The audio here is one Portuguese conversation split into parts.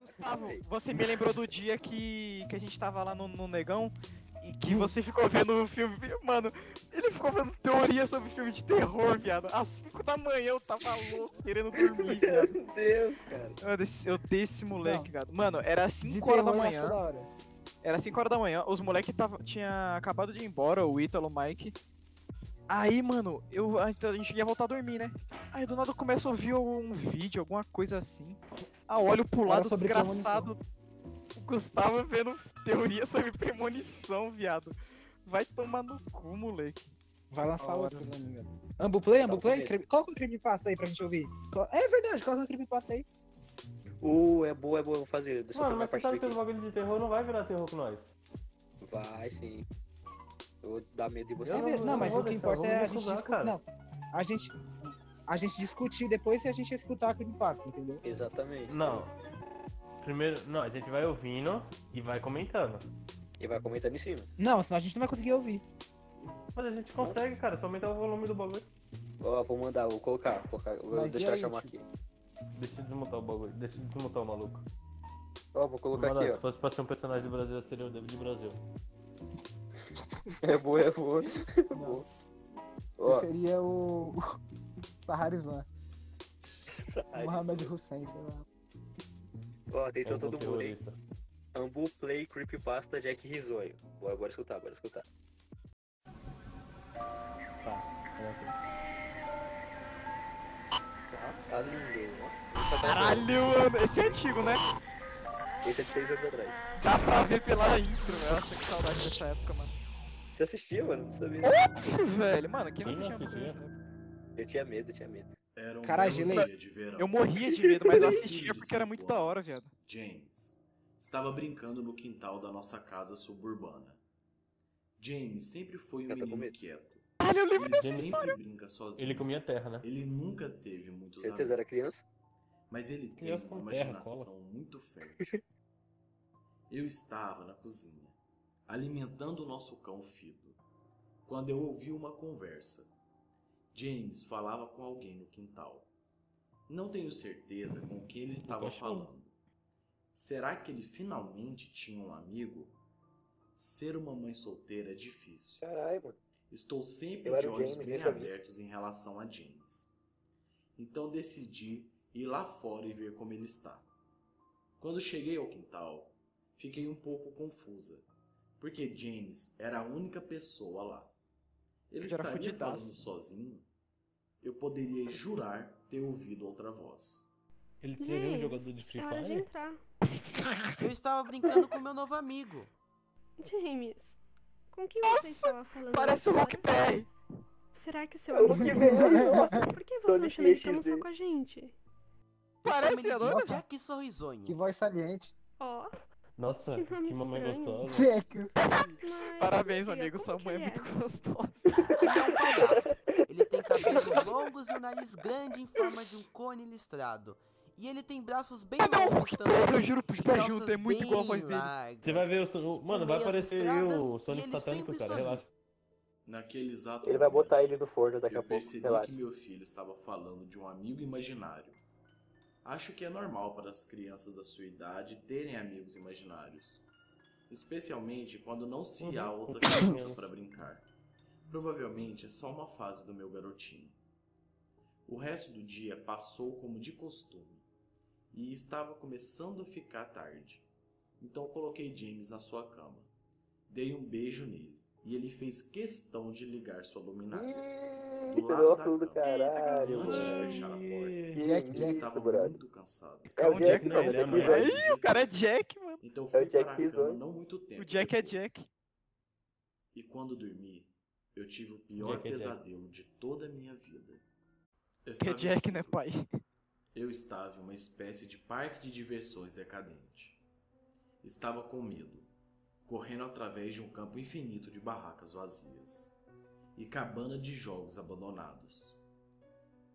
Gustavo, você me lembrou do dia que, que a gente tava lá no, no Negão e que você ficou vendo o filme. Mano, ele ficou vendo teoria sobre filme de terror, viado. Às 5 da manhã eu tava louco, querendo dormir, viado. Meu Deus, cara. Mano, eu dei esse moleque, viado. Mano, era De 5 horas da manhã. da hora. Era 5 horas da manhã, os moleques tava, tinha acabado de ir embora, o Ítalo, o Mike. Aí, mano, eu, a gente- ia voltar a dormir, né? Aí do nada eu começo a ouvir um vídeo, alguma coisa assim. Ah, olho pro lado sobre desgraçado. O Gustavo vendo teoria sobre premonição, viado. Vai tomar no cu, moleque. Vai lançar Hora. outro pra mim, velho. Ambuplay, Ambuplay? medo. Crime- Coloca um creepypasta aí pra gente ouvir. É verdade, coloca um creepypasta aí. Uh, é boa, é boa, vou fazer. Deixa eu Mano, tomar mas você sabe que os bagulho de terror não vai virar terror com nós. Vai sim. Eu vou dar medo de você. Não- não, não mas o que importa é a gente discutir. cara. Não, a gente, a gente discutir depois e a gente escutar a creepypasta, entendeu? Exatamente. Não. Primeiro, não, a gente vai ouvindo e vai comentando. E vai comentando em cima. Não, senão a gente não vai conseguir ouvir. Mas a gente consegue, cara, só aumentar o volume do bagulho. Ó, vou mandar, vou colocar. vou colocar vou Mas deixar aí, chamar aqui. Deixa eu desmontar o bagulho, deixa eu desmontar o maluco. Ó, vou colocar Mano, aqui, se fosse pra ser um personagem do Brasil, seria o David Brasil. É boa, é boa. É boa. Ó, seria o. Saharislan. sai. Mohamed Hussein, sei lá. Ó, atenção É todo mundo aí. Ambu Play Creepypasta Jack Risonho. Bora, bora escutar, bora escutar. Tá, tá lindo, ó. Caralho, mano. Esse é antigo, né? Esse é de seis anos atrás. Dá pra ver pela intro, velho. Nossa, que saudade dessa época, mano. Você assistia, mano? Não sabia. Óbvio, velho. Mano, quem não Quem assistia época? Eu tinha medo, eu tinha medo. Era um gelei. dia de verão. Eu morria de medo, mas eu assistia porque era muito da hora, viado. James estava brincando no quintal da nossa casa suburbana. James sempre foi um Eu com menino quieto. Caralho, eu lembro Ele dessa James- história. sempre brinca sozinho. Ele comia terra, né? Ele nunca teve muitos Certeza era amigos, criança? mas ele tem Criança uma terra, imaginação muito fértil. Eu estava na cozinha, alimentando o nosso cão Fido, quando eu ouvi uma conversa. James falava com alguém no quintal. Não tenho certeza com quem ele estava falando. Será que ele finalmente tinha um amigo? Ser uma mãe solteira é difícil. Caralho, mano. Estou sempre Eu de olhos James, bem abertos em relação a James. Então decidi ir lá fora e ver como ele está. Quando cheguei ao quintal, fiquei um pouco confusa, porque James era a única pessoa lá. Ele era estaria fudidaço. falando sozinho? Eu poderia jurar ter ouvido outra voz. Ele seria um jogador de Free É hora de Fire? entrar. Eu estava brincando com meu novo amigo. James, com quem você estava falando? Parece o? Hulk BR. Será que o seu Eu amigo... nossa. Por que você não chama ele pra almoçar com a gente? Eu Parece chamo ele de Jack Sorrisonho. Que voz saliente. Ó, Nossa, Que que, mamãe estranho. gostosa. Parabéns, amigo. Sua mãe é ele muito gostosa. Ele é um palhaço. Ele tem cabelos longos e um nariz grande em forma de um cone listrado. E ele tem braços bem Ah, longos também. Eu juro pros pés calças junto, é muito igual a voz dele. Você vai ver o. Mano, vai aparecer o Sonic Satânico, cara, sorri. relaxa. Naquele exato Ele vai momento, botar ele no forno daqui a eu pouco. percebi Relaxa. que meu filho estava falando de um amigo imaginário. Acho que é normal para as crianças da sua idade terem amigos imaginários, especialmente quando não se há Uhum, outra criança para brincar. Provavelmente é só uma fase do meu garotinho. O resto do dia passou como de costume e estava começando a ficar tarde. Então coloquei James na sua cama. Dei um beijo nele e ele fez questão de ligar sua luminária. Do lado da cama. caralho, Antes de fechar a porta. Jack, Que Jack. isso, estava brother. muito cansado. É o Calma, Jack, Jack, mano. né? É Ele é Jack. Aí, o cara é Jack, mano. Então É o fui Jack parar a cama Risonho. não muito tempo O Jack é depois. Jack. E quando dormi, eu tive o pior Jack é Jack. pesadelo de toda a minha vida. Eu É estava Jack, né, escuro. pai? Eu estava em uma espécie de parque de diversões decadente. Estava com medo, correndo através de um campo infinito de barracas vazias e cabana de jogos abandonados.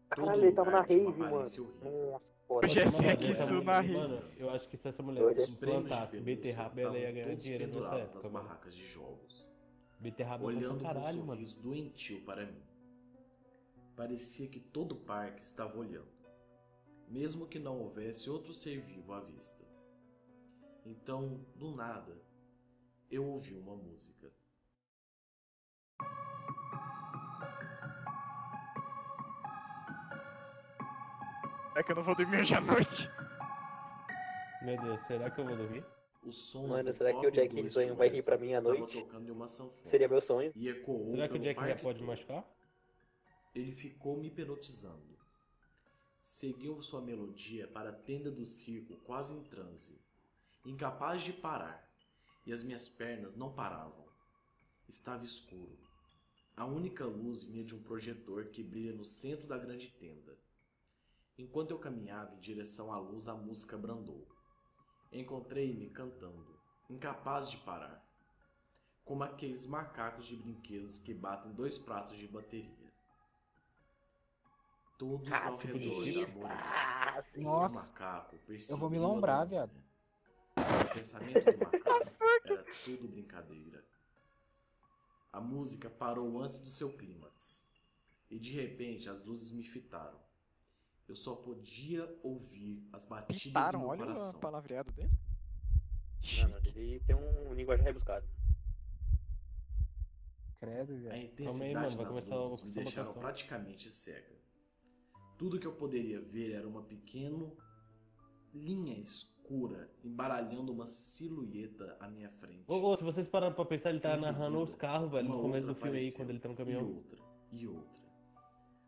Caralho, ele tava na rave, mano. Nossa, foda. Hoje é sexo essa na rede. Mano, eu acho que se essa mulher Hoje é- de plantasse beterraba, ela ia ganhar dinheiro nessa época, nas mano. barracas de jogos, Beterraba é olhando pra com um caralho, mano. sorriso doentio para mim. Parecia que todo o parque estava olhando, mesmo que não houvesse outro ser vivo à vista. Então, do nada, eu ouvi uma música. É que eu não vou dormir hoje à noite. Meu Deus, será que eu vou dormir? Mano, será que o Jack Risonho vai rir pra mim à noite? Seria meu sonho. e ecoou Será que o Jack já pode todo. machucar? Ele ficou me hipnotizando. Seguiu sua melodia para a tenda do circo quase em transe, incapaz de parar, e as minhas pernas não paravam. Estava escuro. A única luz vinha de um projetor que brilha no centro da grande tenda. Enquanto eu caminhava em direção à luz, a música brandou. Encontrei-me cantando, incapaz de parar, como aqueles macacos de brinquedos que batem dois pratos de bateria. Todos ao redor da Racista! O Nossa, macaco eu vou me lombrar, viado. O pensamento do macaco era tudo brincadeira. A música parou antes do seu clímax. E de repente as luzes me fitaram. Eu só podia ouvir as batidas Pitaram, do meu olha o coração. palavreado dele. Mano, ele tem um linguagem rebuscado. Credo, A velho. intensidade mano, vai das a me deixaram praticamente cega. Tudo que eu poderia ver era uma pequena linha escura embaralhando uma silhueta à minha frente. Ô, ô, se vocês pararam pra pensar, ele tá Em narrando seguida, os carros, velho, no começo do filme aí, quando ele tá no E caminhão. outra, e outra.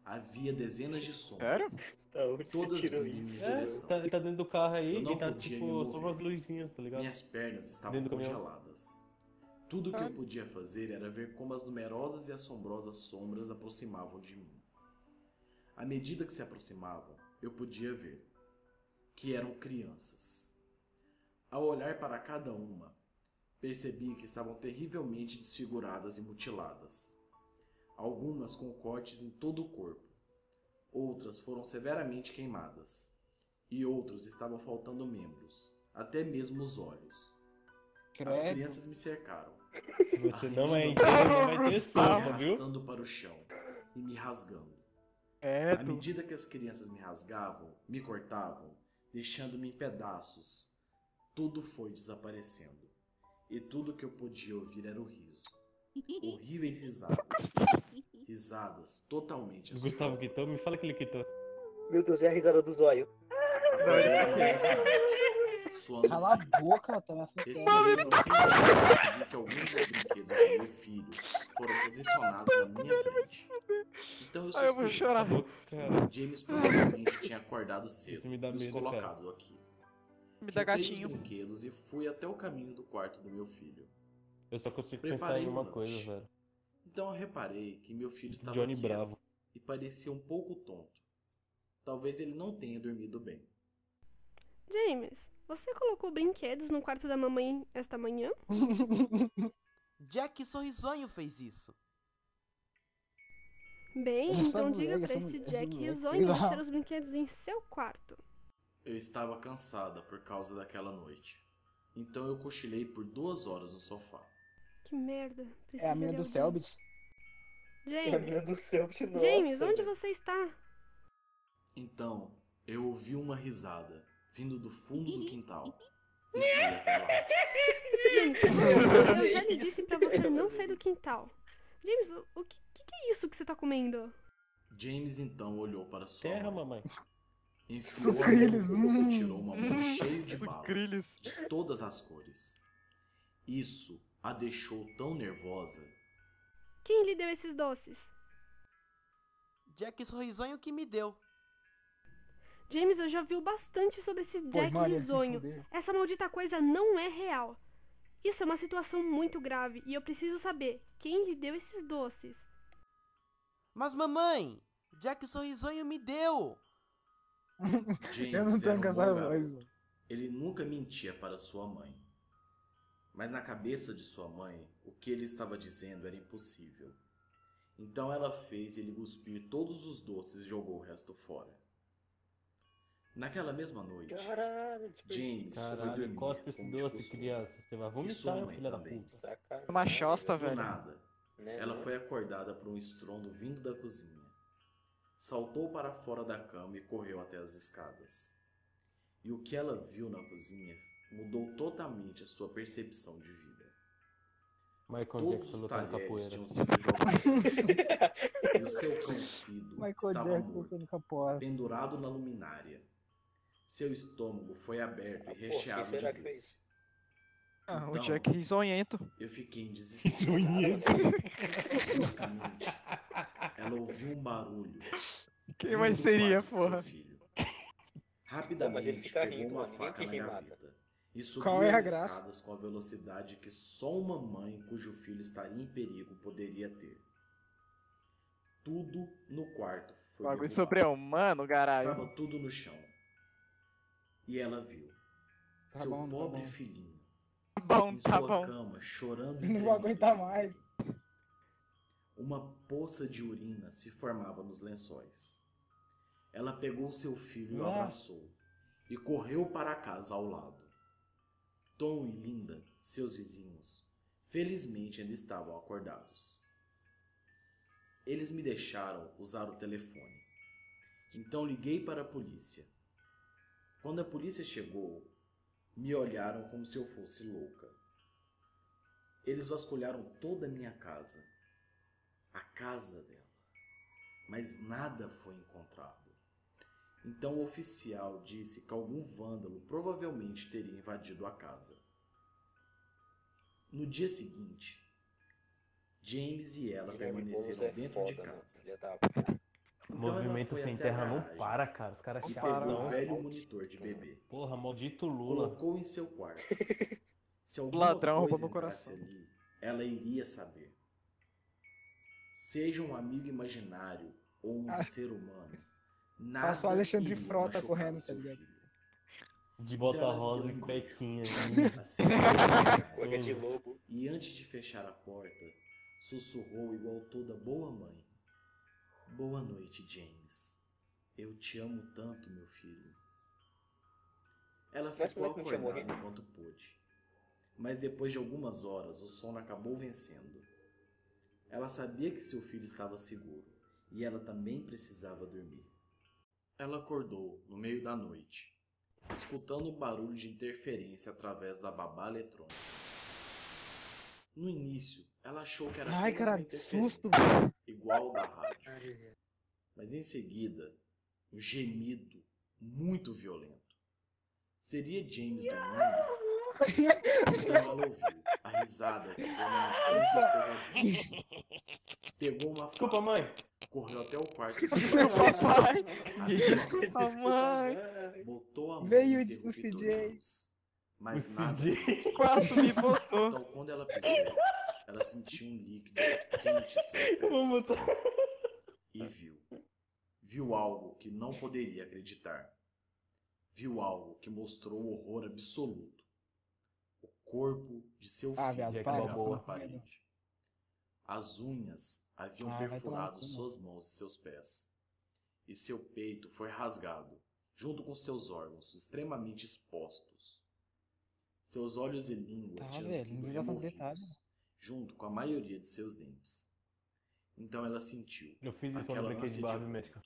Havia dezenas de sombras. Sério? Você Todas tirou isso? É, tá- ele tá dentro do carro aí e tá, tipo, só mover. com as luzinhas, tá ligado? Minhas pernas estavam congeladas. Tudo que Ah. eu podia fazer era ver como as numerosas e assombrosas sombras aproximavam de mim. À medida que se aproximavam, eu podia ver que eram crianças. Ao olhar para cada uma, percebi que estavam terrivelmente desfiguradas e mutiladas. Algumas com cortes em todo o corpo, outras foram severamente queimadas, e outros estavam faltando membros, até mesmo os olhos. As Credo. crianças me cercaram, Se você não é inteiro, não vai ter me sopa, viu? arrastando para o chão e me rasgando. É, À medida que as crianças me rasgavam, me cortavam, deixando-me em pedaços, tudo foi desaparecendo. E tudo que eu podia ouvir era o riso. Horríveis risadas. Risadas totalmente O Gustavo quitou? Me fala que ele quitou. Meu Deus, é a risada do zóio. Suando Cala a boca, tá me assustando. Vi que alguns dos brinquedos do meu filho foram posicionados na minha frente. Então eu Ai, eu vou chorar. Cara, James provavelmente tinha acordado cedo Isso me dá e os medo, colocado aqui. Me dá Juntei gatinho. os brinquedos e fui até o caminho do quarto do meu filho. Eu só consigo Preparei pensar em uma coisa, velho. Então eu reparei que meu filho estava Johnny quieto Bravo. e parecia um pouco tonto. Talvez ele não tenha dormido bem. James, você colocou brinquedos no quarto da mamãe esta manhã? Jack Sorrisonho fez isso. Bem, Essa então mulher, diga pra essa esse mulher, Jack risonho deixar os brinquedos em seu quarto. Eu estava cansada por causa daquela noite. Então eu cochilei por duas horas no sofá. Que merda. É a Precisaria mina do alguém. Selbit. É a James, mina do céu, nossa, James, onde você está? Então eu ouvi uma risada vindo do fundo do quintal. James, Eu já lhe disse pra você não sei sair do quintal. James, o, o que, que é isso que você tá comendo? James então olhou para sua Terra, mãe. mamãe. Enfiou a mão Sucrilhos, bolso hum. e tirou uma mão cheia de balas. De todas as cores. Isso a deixou tão nervosa. Quem lhe deu esses doces? Jack Sorrisonho que me deu. James, eu já vi bastante sobre esse Jack Maria, risonho. Essa maldita coisa não é real. Isso é uma situação muito grave e eu preciso saber quem lhe deu esses doces. Mas mamãe, Jack Sorrisonho me deu. James Eu não era tenho um. Ele nunca mentia para sua mãe. Mas na cabeça de sua mãe, o que ele estava dizendo era impossível. Então ela fez ele cuspir todos os doces e jogou o resto fora. Naquela mesma noite, Caralho. James foi Caralho, dormir cospe esse como de doce, costume. criança. Você vai E sua vomitar, mãe filha da puta. Uma chosta, velho. nada, né, ela não? foi acordada por um estrondo vindo da cozinha. saltou para fora da cama e correu até as escadas. E o que ela viu na cozinha mudou totalmente a sua percepção de vida. Michael Todos Jackson os lutando talheres capoeira. tinham sido jogados e o seu cão fido Michael estava Jackson morto, pendurado na luminária. Seu estômago foi aberto Ah, e pô, recheado de doce. Ah, o Então, Jack risonhento. Eu fiquei em desespero. Bruscamente, ela ouviu um barulho. Quem mais seria, porra? Rapidamente fica pegou rindo, uma mano, faca que na gaveta e subiu Qual é as graça? escadas com a velocidade que só uma mãe cujo filho estaria em perigo poderia ter. Tudo no quarto foi Bagulho derrubado. sobre-humano, caralho. Estava tudo no chão. E ela viu Tá seu bom, tá pobre bom. filhinho Tá bom, em tá sua bom. cama chorando e Não vou aguentar mais. Uma poça de urina se formava nos lençóis. Ela pegou seu filho e o abraçou e correu para a casa ao lado. Tom e Linda, seus vizinhos, felizmente ainda estavam acordados. Eles me deixaram usar o telefone. Então liguei para a polícia. Quando a polícia chegou, me olharam como se eu fosse louca. Eles vasculharam toda a minha casa, a casa dela, mas nada foi encontrado. Então o oficial disse que algum vândalo provavelmente teria invadido a casa. No dia seguinte, James e ela permaneceram é dentro de foda, mano. casa. Então ela Movimento foi sem terra não para, cara. Os caras pegou o não. velho Maldito. monitor de bebê. Porra, maldito Lula. Colocou em seu quarto. Se alguma Ladrão roubou coisa meu coração. ali, ela iria saber. Seja um amigo imaginário ou um Ah. ser humano, nada Passou Alexandre iria Frota correndo, o seu tá ligado? filho. De bota Então rosa e cuequinha. Assim ela Cueca de lobo. e antes de fechar a porta, sussurrou igual toda boa mãe. Boa noite, James. Eu te amo tanto, meu filho. Ela ficou é tinha acordada enquanto pôde. Mas depois de algumas horas, o sono acabou vencendo. Ela sabia que seu filho estava seguro e ela também precisava dormir. Ela acordou no meio da noite, escutando o barulho de interferência através da babá eletrônica. No início, ela achou que era Ai, uma que susto, velho. igual ao da rádio. Mas em seguida, um gemido muito violento. Seria James dormindo? Então ela ouviu a risada que. Pegou uma Desculpa, faca, mãe. correu até o quarto, Papai. abriu Mamãe. a- botou a mão Veio o CJ. Mas O nada. Quase me botou. Então, quando ela pisou, ela sentiu um líquido quente em seus Eu vou pés. botar. E viu. Viu algo que não poderia acreditar. Viu algo que mostrou horror absoluto. O corpo de seu Ah, filho viado, Jack para. Balboa. na parede. As unhas haviam Ah, perfurado suas mãos e seus pés. E seu peito foi rasgado, junto com seus órgãos extremamente expostos. Seus olhos e língua Tá, tinham velho, sido tá removidos, junto com a maioria de seus dentes. Então ela sentiu Eu fiz isso aquela de ânsia de vômito médica.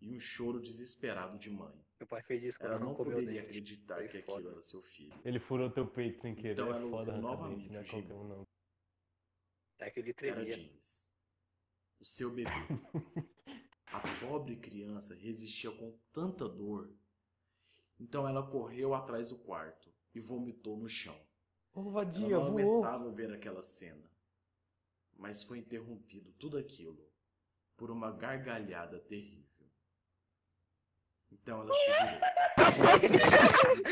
e um choro desesperado de mãe. Meu pai fez isso quando Ela não não comeu poderia dente. acreditar Foi que foda. aquilo era seu filho. Ele furou teu peito sem querer. Então ela é foda novamente não é qualquer um não. É que ele Era tremia. James, o seu bebê. A pobre criança resistia com tanta dor. Então ela correu atrás do quarto e vomitou no chão. Ela vadia, não voou. aguentava ver aquela cena. Mas foi interrompido tudo aquilo por uma gargalhada terrível. Então ela se virou.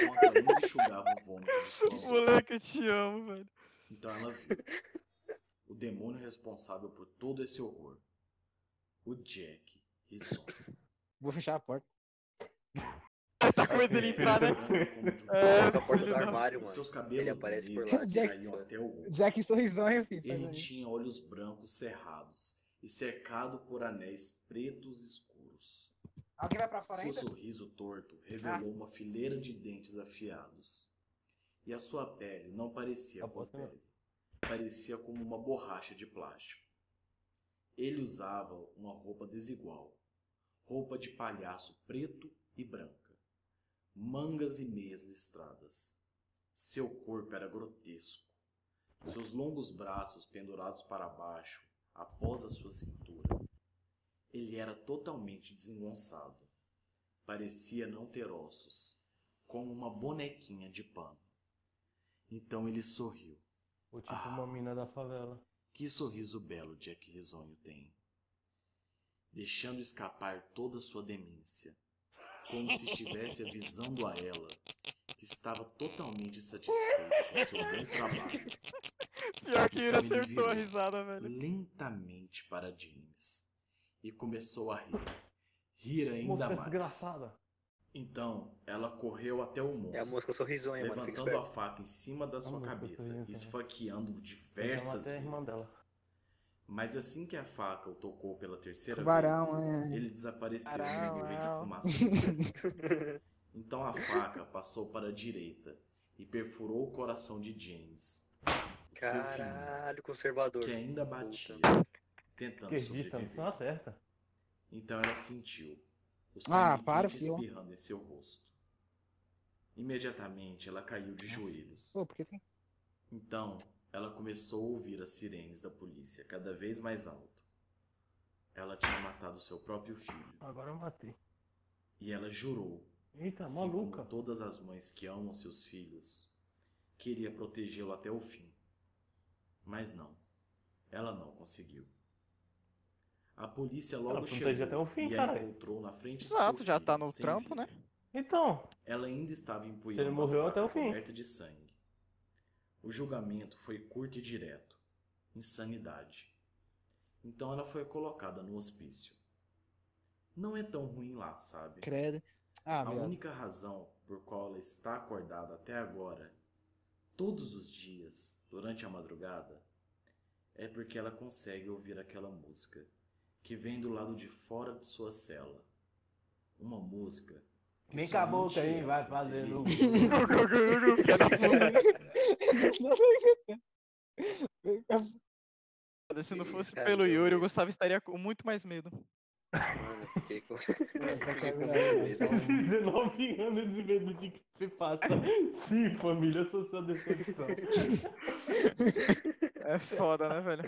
enquanto ainda enxugava o vômito de sua boca. Moleque, eu te amo, velho. Então ela viu o demônio responsável por todo esse horror. O Jack Risson. Vou fechar a porta. Tá com medo dele entrar, né? É, a porta do armário, mano. Seus cabelos Ele aparece por lá. Jack- até o. Jack sorrisonho, filho. Ele tinha olhos brancos cerrados e cercado por anéis pretos escuros. Alguém vai pra fora Seu ainda? sorriso torto revelou uma fileira de dentes afiados. E a sua pele não parecia com Aposto não. pele. Parecia como uma borracha de plástico. Ele usava uma roupa desigual. roupa de palhaço preto e branca, mangas e meias listradas. Seu corpo era grotesco. Seus longos braços pendurados para baixo, após a sua cintura. Ele era totalmente desengonçado. Parecia não ter ossos, como uma bonequinha de pano. Então ele sorriu. O tipo Ah. uma mina da favela. Que sorriso belo Jack Risonho tem. Deixando escapar toda a sua demência, como se estivesse avisando a ela que estava totalmente satisfeito com seu bom trabalho. Pior que ele acertou a risada, velho. lentamente para James e começou a rir. Rir ainda Moça mais. desgraçada. Então ela correu até o monstro. É a música sorrisonha, mano. Levantando a esperto. faca em cima da sua música cabeça, sorriso, esfaqueando diversas a vezes. dela. Mas assim que a faca o tocou pela terceira Tubarão, vez, é. ele desapareceu Tubarão, em nuvem de é. fumaça. então a faca passou para a direita e perfurou o coração de James, o seu filho, Caralho, conservador. que ainda batia, tentando Esquerdista, não sobreviver. acerta. Então ela sentiu o Ah, sangue para, quente filho. espirrando em seu rosto. Imediatamente ela caiu de joelhos. Pô, porque tem. Então, ela começou a ouvir as sirenes da polícia cada vez mais alto. Ela tinha matado seu próprio filho Agora eu matei. e ela jurou, Eita, assim maluca. como todas as mães que amam seus filhos, que iria protegê-lo até o fim. Mas não, ela não conseguiu. A polícia logo chegou até o fim, e a caralho. encontrou na frente Exato, já filho, tá no trampo, vida. né? Então, Ela ainda estava empunhando ele morreu a até o fim. coberta de sangue. O julgamento foi curto e direto. Insanidade. Então ela foi colocada no hospício. Não é tão ruim lá, sabe? Credo. Ah, A meu. única razão por qual ela está acordada até agora, todos os dias, durante a madrugada, é porque ela consegue ouvir aquela música que vem do lado de fora de sua cela. Uma música. vem com a boca aí, vai fazendo. Se não fosse pelo Yuri, eu medo. Gustavo estaria com muito mais medo. Mano, fiquei com. fiquei com medo mesmo. 19 anos de medo de que passa. Sim, família, eu sou sua decepção. É foda, né, velho?